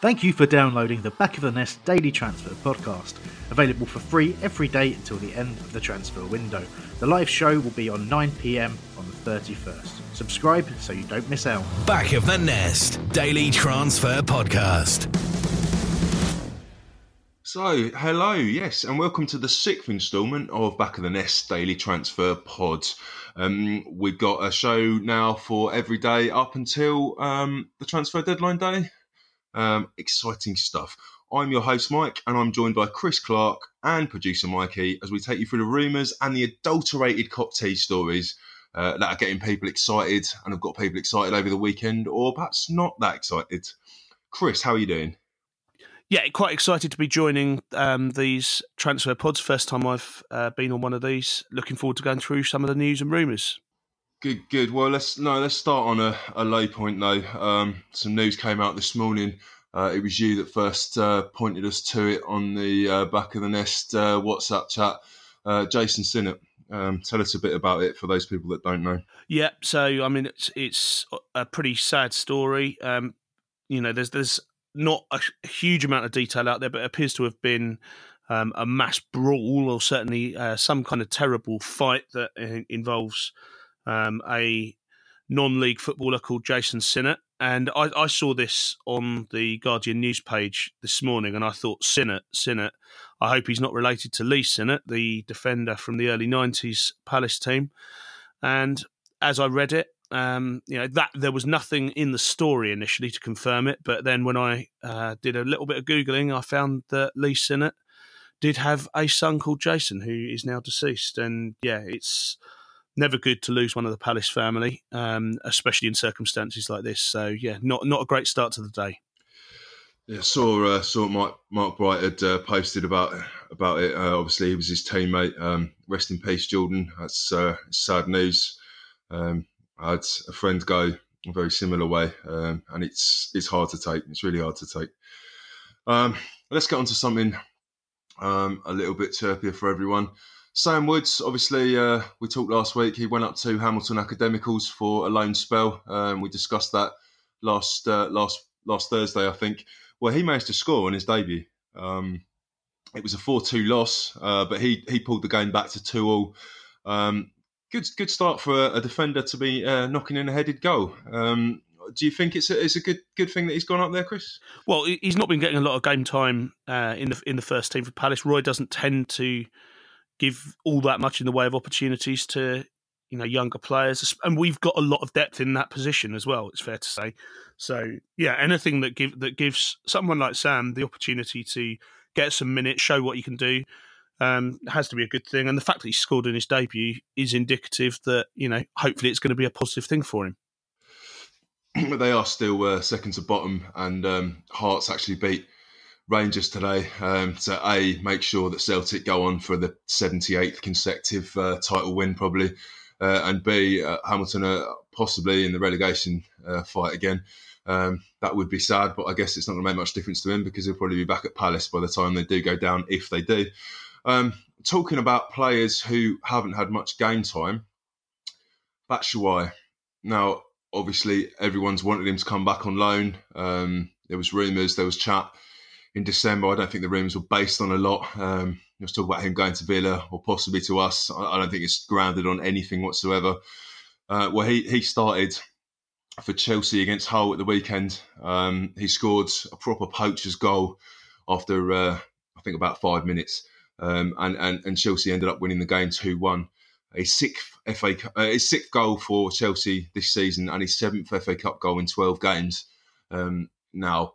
Thank you for downloading the Back of the Nest Daily Transfer podcast, available for free every day until the end of the transfer window. The live show will be on 9 pm on the 31st. Subscribe so you don't miss out. Back of the Nest Daily Transfer Podcast. So, hello, yes, and welcome to the sixth instalment of Back of the Nest Daily Transfer Pod. Um, we've got a show now for every day up until um, the transfer deadline day. Um, exciting stuff. I'm your host, Mike, and I'm joined by Chris Clark and producer Mikey as we take you through the rumours and the adulterated cop tea stories uh, that are getting people excited and have got people excited over the weekend, or perhaps not that excited. Chris, how are you doing? Yeah, quite excited to be joining um, these transfer pods. First time I've uh, been on one of these. Looking forward to going through some of the news and rumours. Good, good. Well, let's no, let's start on a, a low point though. Um, some news came out this morning. Uh, it was you that first uh, pointed us to it on the uh, back of the nest uh, WhatsApp chat. Uh, Jason Sinnott, um, tell us a bit about it for those people that don't know. Yeah, so I mean, it's it's a pretty sad story. Um, you know, there's there's not a huge amount of detail out there, but it appears to have been um, a mass brawl or certainly uh, some kind of terrible fight that involves um, a non-league footballer called Jason Sinnott. And I, I, saw this on the Guardian news page this morning, and I thought, Sinnott, Sinnott. I hope he's not related to Lee Sinnott, the defender from the early '90s Palace team. And as I read it, um, you know that there was nothing in the story initially to confirm it, but then when I uh, did a little bit of googling, I found that Lee Sinnott did have a son called Jason, who is now deceased. And yeah, it's never good to lose one of the Palace family, um, especially in circumstances like this. So yeah, not not a great start to the day. Yeah, saw uh, saw Mark Mark Bright had uh, posted about about it. Uh, obviously, he was his teammate. Um, rest in peace, Jordan. That's uh, sad news. Um, I had a friend go a very similar way, um, and it's it's hard to take. It's really hard to take. Um, let's get on to something um, a little bit chirpier for everyone. Sam Woods, obviously, uh, we talked last week. He went up to Hamilton Academicals for a loan spell. Um, we discussed that last uh, last last Thursday, I think. Well, he managed to score on his debut. Um, it was a four-two loss, uh, but he he pulled the game back to two all. Um, good good start for a, a defender to be uh, knocking in a headed goal. Um, do you think it's a, it's a good good thing that he's gone up there, Chris? Well, he's not been getting a lot of game time uh, in the in the first team for Palace. Roy doesn't tend to give all that much in the way of opportunities to you know younger players, and we've got a lot of depth in that position as well. It's fair to say. So yeah, anything that give that gives someone like Sam the opportunity to get some minutes, show what you can do, um, has to be a good thing. And the fact that he scored in his debut is indicative that you know hopefully it's going to be a positive thing for him. But they are still uh, second to bottom, and um, Hearts actually beat Rangers today um, to a make sure that Celtic go on for the 78th consecutive uh, title win, probably, uh, and b uh, Hamilton possibly in the relegation uh, fight again. Um, that would be sad, but I guess it's not going to make much difference to him because he'll probably be back at Palace by the time they do go down, if they do. Um, talking about players who haven't had much game time, Batshuayi now, obviously, everyone's wanted him to come back on loan. Um, there was rumours, there was chat in December. I don't think the rumours were based on a lot. Um, let's talk about him going to Villa or possibly to us. I, I don't think it's grounded on anything whatsoever. Uh, well, he he started for Chelsea against Hull at the weekend. Um, he scored a proper poacher's goal after uh, I think about five minutes, um, and, and and Chelsea ended up winning the game two one. A sixth FA uh, his sixth goal for Chelsea this season, and his seventh FA Cup goal in twelve games. Um, now,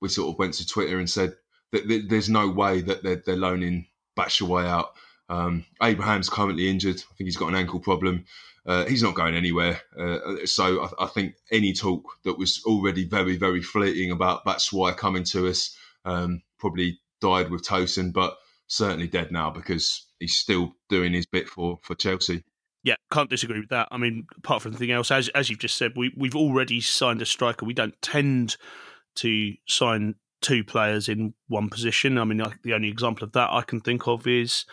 we sort of went to Twitter and said that there's no way that they're, they're loaning Batshuayi out. Um, Abraham's currently injured. I think he's got an ankle problem. Uh, he's not going anywhere. Uh, so I, I, think any talk that was already very, very fleeting about Batshuayi coming to us um, probably died with Tosun, but certainly dead now because he's still doing his bit for, for Chelsea. Yeah, can't disagree with that. I mean, apart from anything else, as as you've just said, we we've already signed a striker. We don't tend to sign two players in one position. I mean, the only example of that I can think of is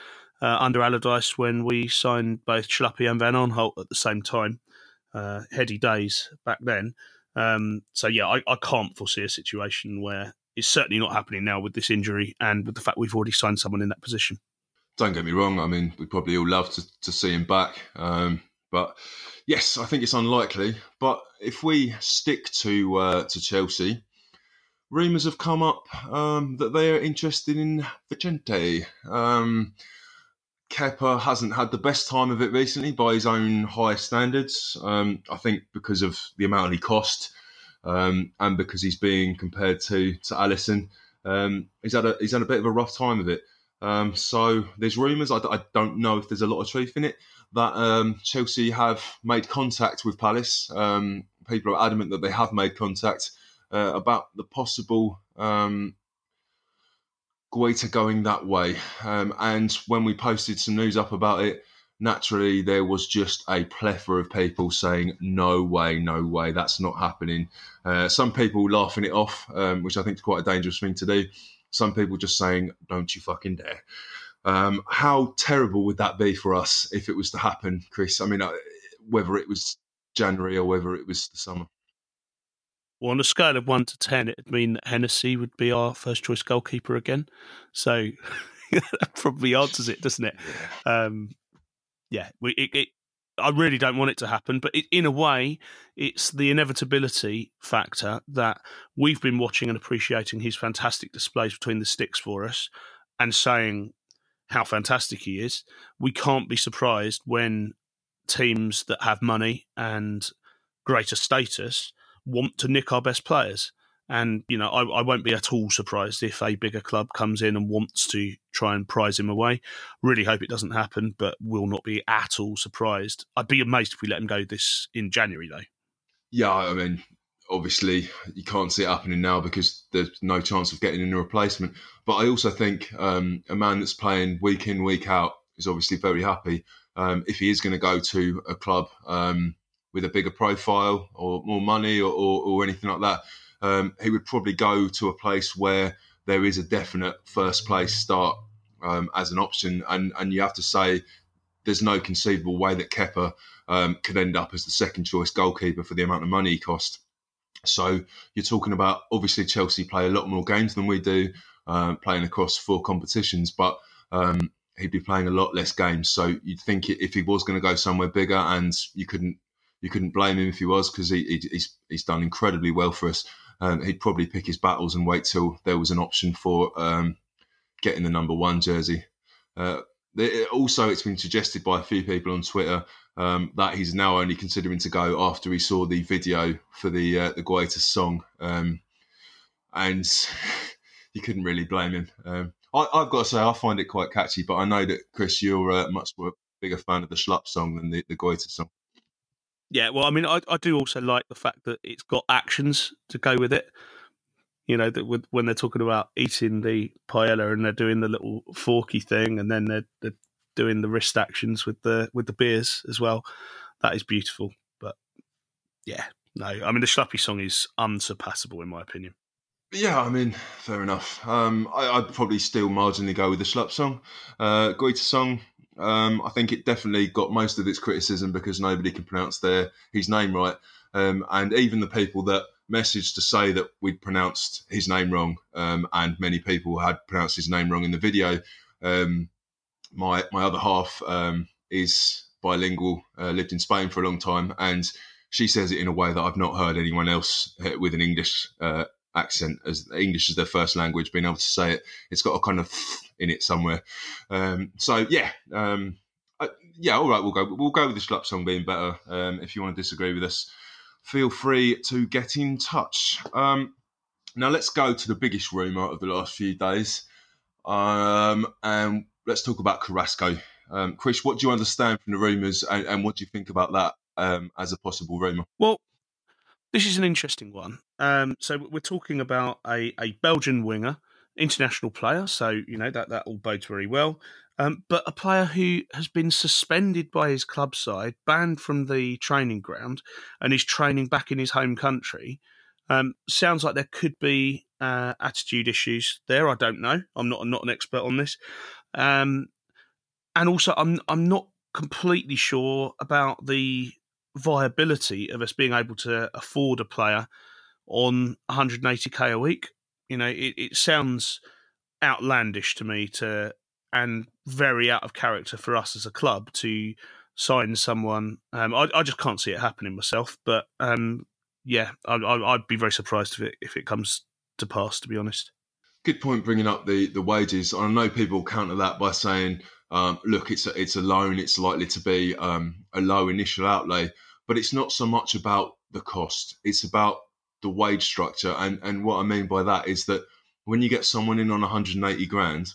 uh, under Allardyce when we signed both Schlupp and Van Aanholt at the same time. Uh, heady days back then. Um, so yeah, I, I, can't foresee a situation where it's certainly not happening now with this injury and with the fact we've already signed someone in that position. Don't get me wrong. I mean, we probably all love to, to see him back, um, but yes, I think it's unlikely. But if we stick to uh, to Chelsea, rumours have come up um, that they are interested in Vicente. Um, Kepa hasn't had the best time of it recently by his own high standards. Um, I think because of the amount he cost um, and because he's being compared to to Alisson. Um, he's had a he's had a bit of a rough time of it. Um, so there's rumours. I, I, don't know if there's a lot of truth in it that Chelsea have made contact with Palace. People are adamant that they have made contact uh, about the possible um, Guaita going that way. Um, and when we posted some news up about it, naturally there was just a plethora of people saying, no way, no way, that's not happening. Uh, some people laughing it off, um, which I think is quite a dangerous thing to do. Some people just saying, don't you fucking dare. Um, how terrible would that be for us if it was to happen, Chris? I mean, uh, whether it was January or whether it was the summer. Well, on a scale of one to ten, it'd mean that Hennessy would be our first choice goalkeeper again. So that probably answers it, doesn't it? Yeah. Um, yeah, we, it, it, I really don't want it to happen, but it, in a way, it's the inevitability factor that we've been watching and appreciating his fantastic displays between the sticks for us, and saying how fantastic he is. We can't be surprised when teams that have money and greater status want to nick our best players. And, you know, I, I, won't be at all surprised if a bigger club comes in and wants to try and prize him away. Really hope it doesn't happen, but will not be at all surprised. I'd be amazed if we let him go this in January, though. Yeah, I mean, obviously you can't see it happening now because there's no chance of getting a replacement. But I also think um, a man that's playing week in, week out is obviously very happy. Um, if he is going to go to a club um, with a bigger profile or more money or, or, or anything like that, um, he would probably go to a place where there is a definite first place start um, as an option. And, and you have to say there's no conceivable way that Kepa um, could end up as the second choice goalkeeper for the amount of money he cost. So you're talking about obviously Chelsea play a lot more games than we do, uh, playing across four competitions, but um, he'd be playing a lot less games. So you'd think if he was going to go somewhere bigger, and you couldn't you couldn't blame him if he was because he, he, he's he's done incredibly well for us. Um, he'd probably pick his battles and wait till there was an option for um, getting the number one jersey. Uh, also, it's been suggested by a few people on Twitter um, that he's now only considering to go after he saw the video for the uh, the Guaita song, um, and you couldn't really blame him. Um, I, have got to say, I find it quite catchy, but I know that Chris, you're uh, much more bigger fan of the Schlupp song than the, the song. Yeah, well, I mean, I, I do also like the fact that it's got actions to go with it. You know, that with, when they're talking about eating the paella and they're doing the little forky thing, and then they're, they're doing the wrist actions with the with the beers as well. That is beautiful. But yeah, no, I mean the Schlupp song is unsurpassable in my opinion. Yeah, I mean, fair enough. Um, I, would probably still marginally go with the Schlupp song. Uh, Guaita song, Um, I think it definitely got most of its criticism because nobody can pronounce their his name right, um, and even the people that messaged to say that we'd pronounced his name wrong, um, and many people had pronounced his name wrong in the video. Um, my my other half um, is bilingual, uh, lived in Spain for a long time, and she says it in a way that I've not heard anyone else uh, with an English uh, accent as English is their first language, being able to say it. It's got a kind of in it somewhere. Um, so yeah, um, uh, yeah, all right, we'll go. We'll go with the Schlupp song being better. Um, if you want to disagree with us, feel free to get in touch. Um, now let's go to the biggest rumor of the last few days, um, and let's talk about Carrasco. Um, Chris, what do you understand from the rumours, and, and, what do you think about that as a possible rumour? Well, this is an interesting one. Um, so we're talking about a, a Belgian winger, international player. So you know that that all bodes very well. Um, but a player who has been suspended by his club side, banned from the training ground, and is training back in his home country. Um, sounds like there could be uh, attitude issues there. I don't know. I'm not I'm not an expert on this. Um, and also, I'm I'm not completely sure about the viability of us being able to afford a player on 180k a week. You know, it, it sounds outlandish to me to and very out of character for us as a club to sign someone. Um, I, I, just can't see it happening myself. But um, yeah, I, would be very surprised if it if it comes to pass. To be honest. Good point, bringing up the the wages. I know people counter that by saying, um, "Look, it's a it's a loan. It's likely to be um, a low initial outlay." but it's not so much about the cost. It's about the wage structure. And, and what I mean by that is that when you get someone in on 180 grand,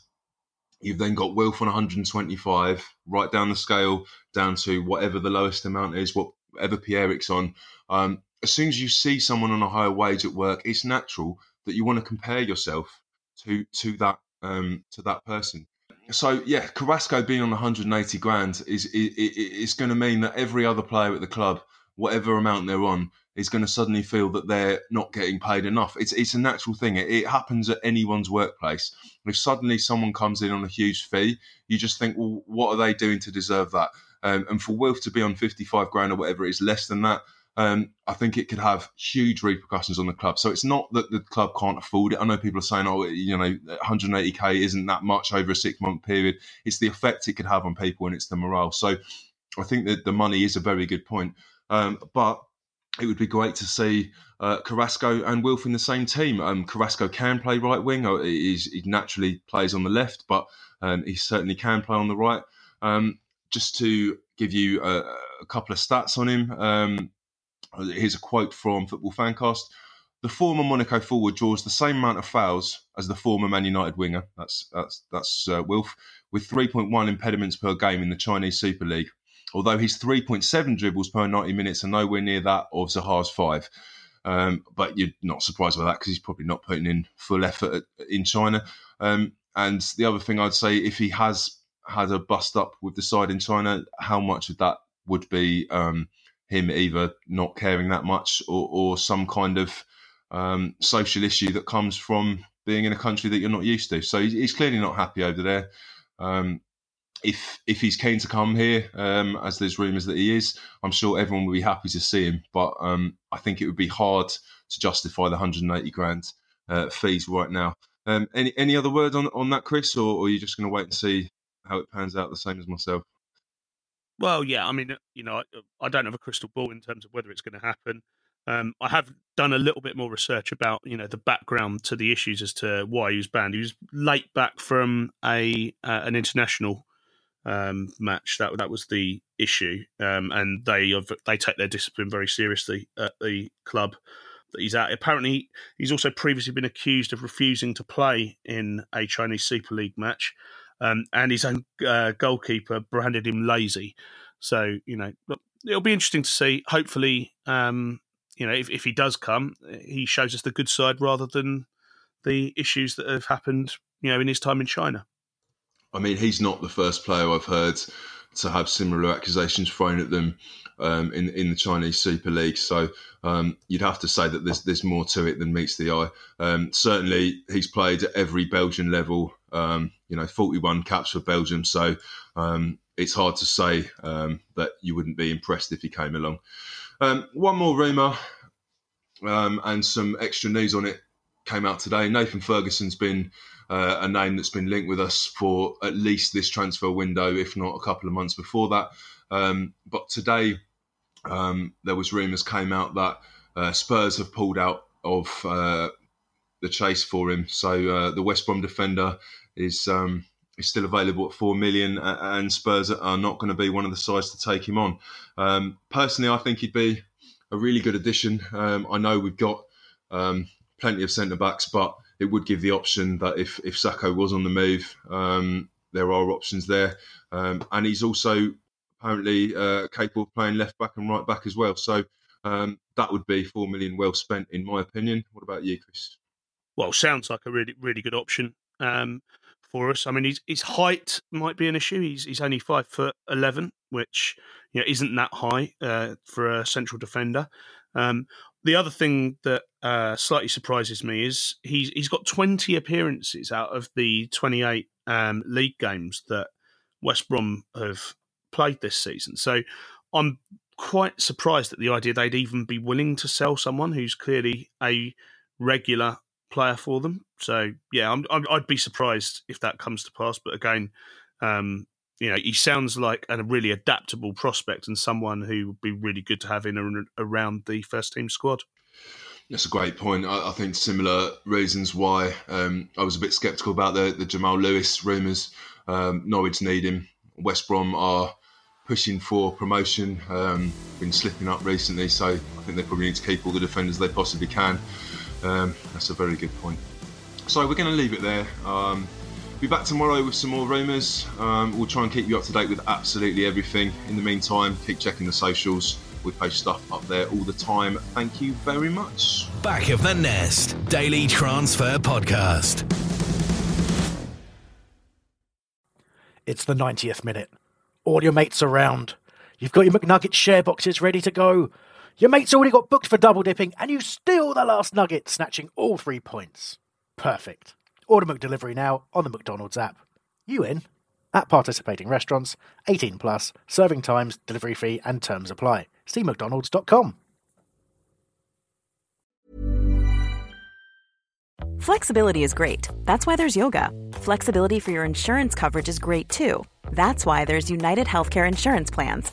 you've then got Wilf on 125, right down the scale, down to whatever the lowest amount is, whatever Pierre's on. Um, as soon as you see someone on a higher wage at work, it's natural that you want to compare yourself to to that um, to that person so yeah, Carrasco being on 180 grand is is, is going to mean that every other player at the club, whatever amount they're on, is going to suddenly feel that they're not getting paid enough. It's it's a natural thing. It, it happens at anyone's workplace. If suddenly someone comes in on a huge fee, you just think, well, what are they doing to deserve that? Um, and for Wilf to be on 55 grand or whatever it is less than that, um, I think it could have huge repercussions on the club. So it's not that the club can't afford it. I know people are saying, oh, you know, 180k isn't that much over a six month period. It's the effect it could have on people and it's the morale. So I think that the money is a very good point. Um, but it would be great to see uh, Carrasco and Wilf in the same team. Um, Carrasco can play right wing. he naturally plays on the left, but um, he certainly can play on the right. Um, just to give you a, a, couple of stats on him, um, Here's a quote from Football Fancast. The former Monaco forward draws the same amount of fouls as the former Man United winger. That's that's that's uh, Wilf with 3.1 impediments per game in the Chinese Super League. Although his 3.7 dribbles per 90 minutes are nowhere near that of Zaha's five. Um, but you're not surprised by that because he's probably not putting in full effort in China. Um, and the other thing I'd say, if he has had a bust up with the side in China, how much of that would be um, him either not caring that much or, or some kind of um, social issue that comes from being in a country that you're not used to. So he's, clearly not happy over there. If if he's keen to come here, um, as there's rumours that he is, I'm sure everyone will be happy to see him. But um, I think it would be hard to justify the 180 grand uh, fees right now. Um, any any other word on on that, Chris, or, or are you just going to wait and see how it pans out? The same as myself. Well, yeah. I mean, you know, I, I don't have a crystal ball in terms of whether it's going to happen. Um, I have done a little bit more research about you know the background to the issues as to why he was banned. He was late back from a uh, an international um, match. That that was the issue, um, and they have, they take their discipline very seriously at the club that he's at. Apparently, he's also previously been accused of refusing to play in a Chinese Super League match um, and his own uh, goalkeeper branded him lazy. So you know, it'll be interesting to see. Hopefully, um, you know, if, if he does come, he shows us the good side rather than the issues that have happened, you know, in his time in China. I mean, he's not the first player I've heard to have similar accusations thrown at them um, in in the Chinese Super League. So um, you'd have to say that there's there's more to it than meets the eye. Um, certainly, he's played at every Belgian level um, you know, 41 caps for Belgium. So um, it's hard to say um, that you wouldn't be impressed if he came along. One more rumour um, and some extra news on it came out today. Nathan Ferguson's been uh, a name that's been linked with us for at least this transfer window, if not a couple of months before that. Um, but today, um, there was rumours came out that uh, Spurs have pulled out of uh, the chase for him. So uh, the West Brom defender is um, is still available at four million, and Spurs are not going to be one of the sides to take him on. Um, personally, I think he'd be a really good addition. Um, I know we've got um, plenty of centre backs, but it would give the option that if if Sakho was on the move, um, there are options there, um, and he's also apparently uh, capable of playing left back and right back as well. So um, that would be four million well spent, in my opinion. What about you, Chris? Well, sounds like a really really good option um, for us. I mean, his, his height might be an issue. He's he's only five foot eleven, which you know isn't that high uh, for a central defender. Um, the other thing that uh, slightly surprises me is he's he's got 20 appearances out of the 28 um, league games that West Brom have played this season. So I'm quite surprised at the idea they'd even be willing to sell someone who's clearly a regular player for them. So yeah, i would be surprised if that comes to pass. But again, um, you know, he sounds like a really adaptable prospect and someone who would be really good to have in and around the first team squad. That's a great point. I, I think similar reasons why um, I was a bit sceptical about the, the Jamal Lewis rumours. Um, Norwich need him. West Brom are pushing for promotion. Um, been slipping up recently, so I think they probably need to keep all the defenders they possibly can. Um, that's a very good point. So we're going to leave it there. Um, be back tomorrow with some more rumours. Um, we'll try and keep you up to date with absolutely everything. In the meantime, keep checking the socials. We post stuff up there all the time. Thank you very much. Back of the Nest Daily Transfer Podcast. It's the 90th minute. All your mates around. You've got your McNugget share boxes ready to go. Your mate's already got booked for double dipping, and you steal the last nugget, snatching all three points. Perfect. Order McDelivery now on the McDonald's app. You in? At participating restaurants, 18 plus, serving times, delivery fee, and terms apply. See McDonald's.com. Flexibility is great. That's why there's yoga. Flexibility for your insurance coverage is great too. That's why there's United Healthcare Insurance Plans.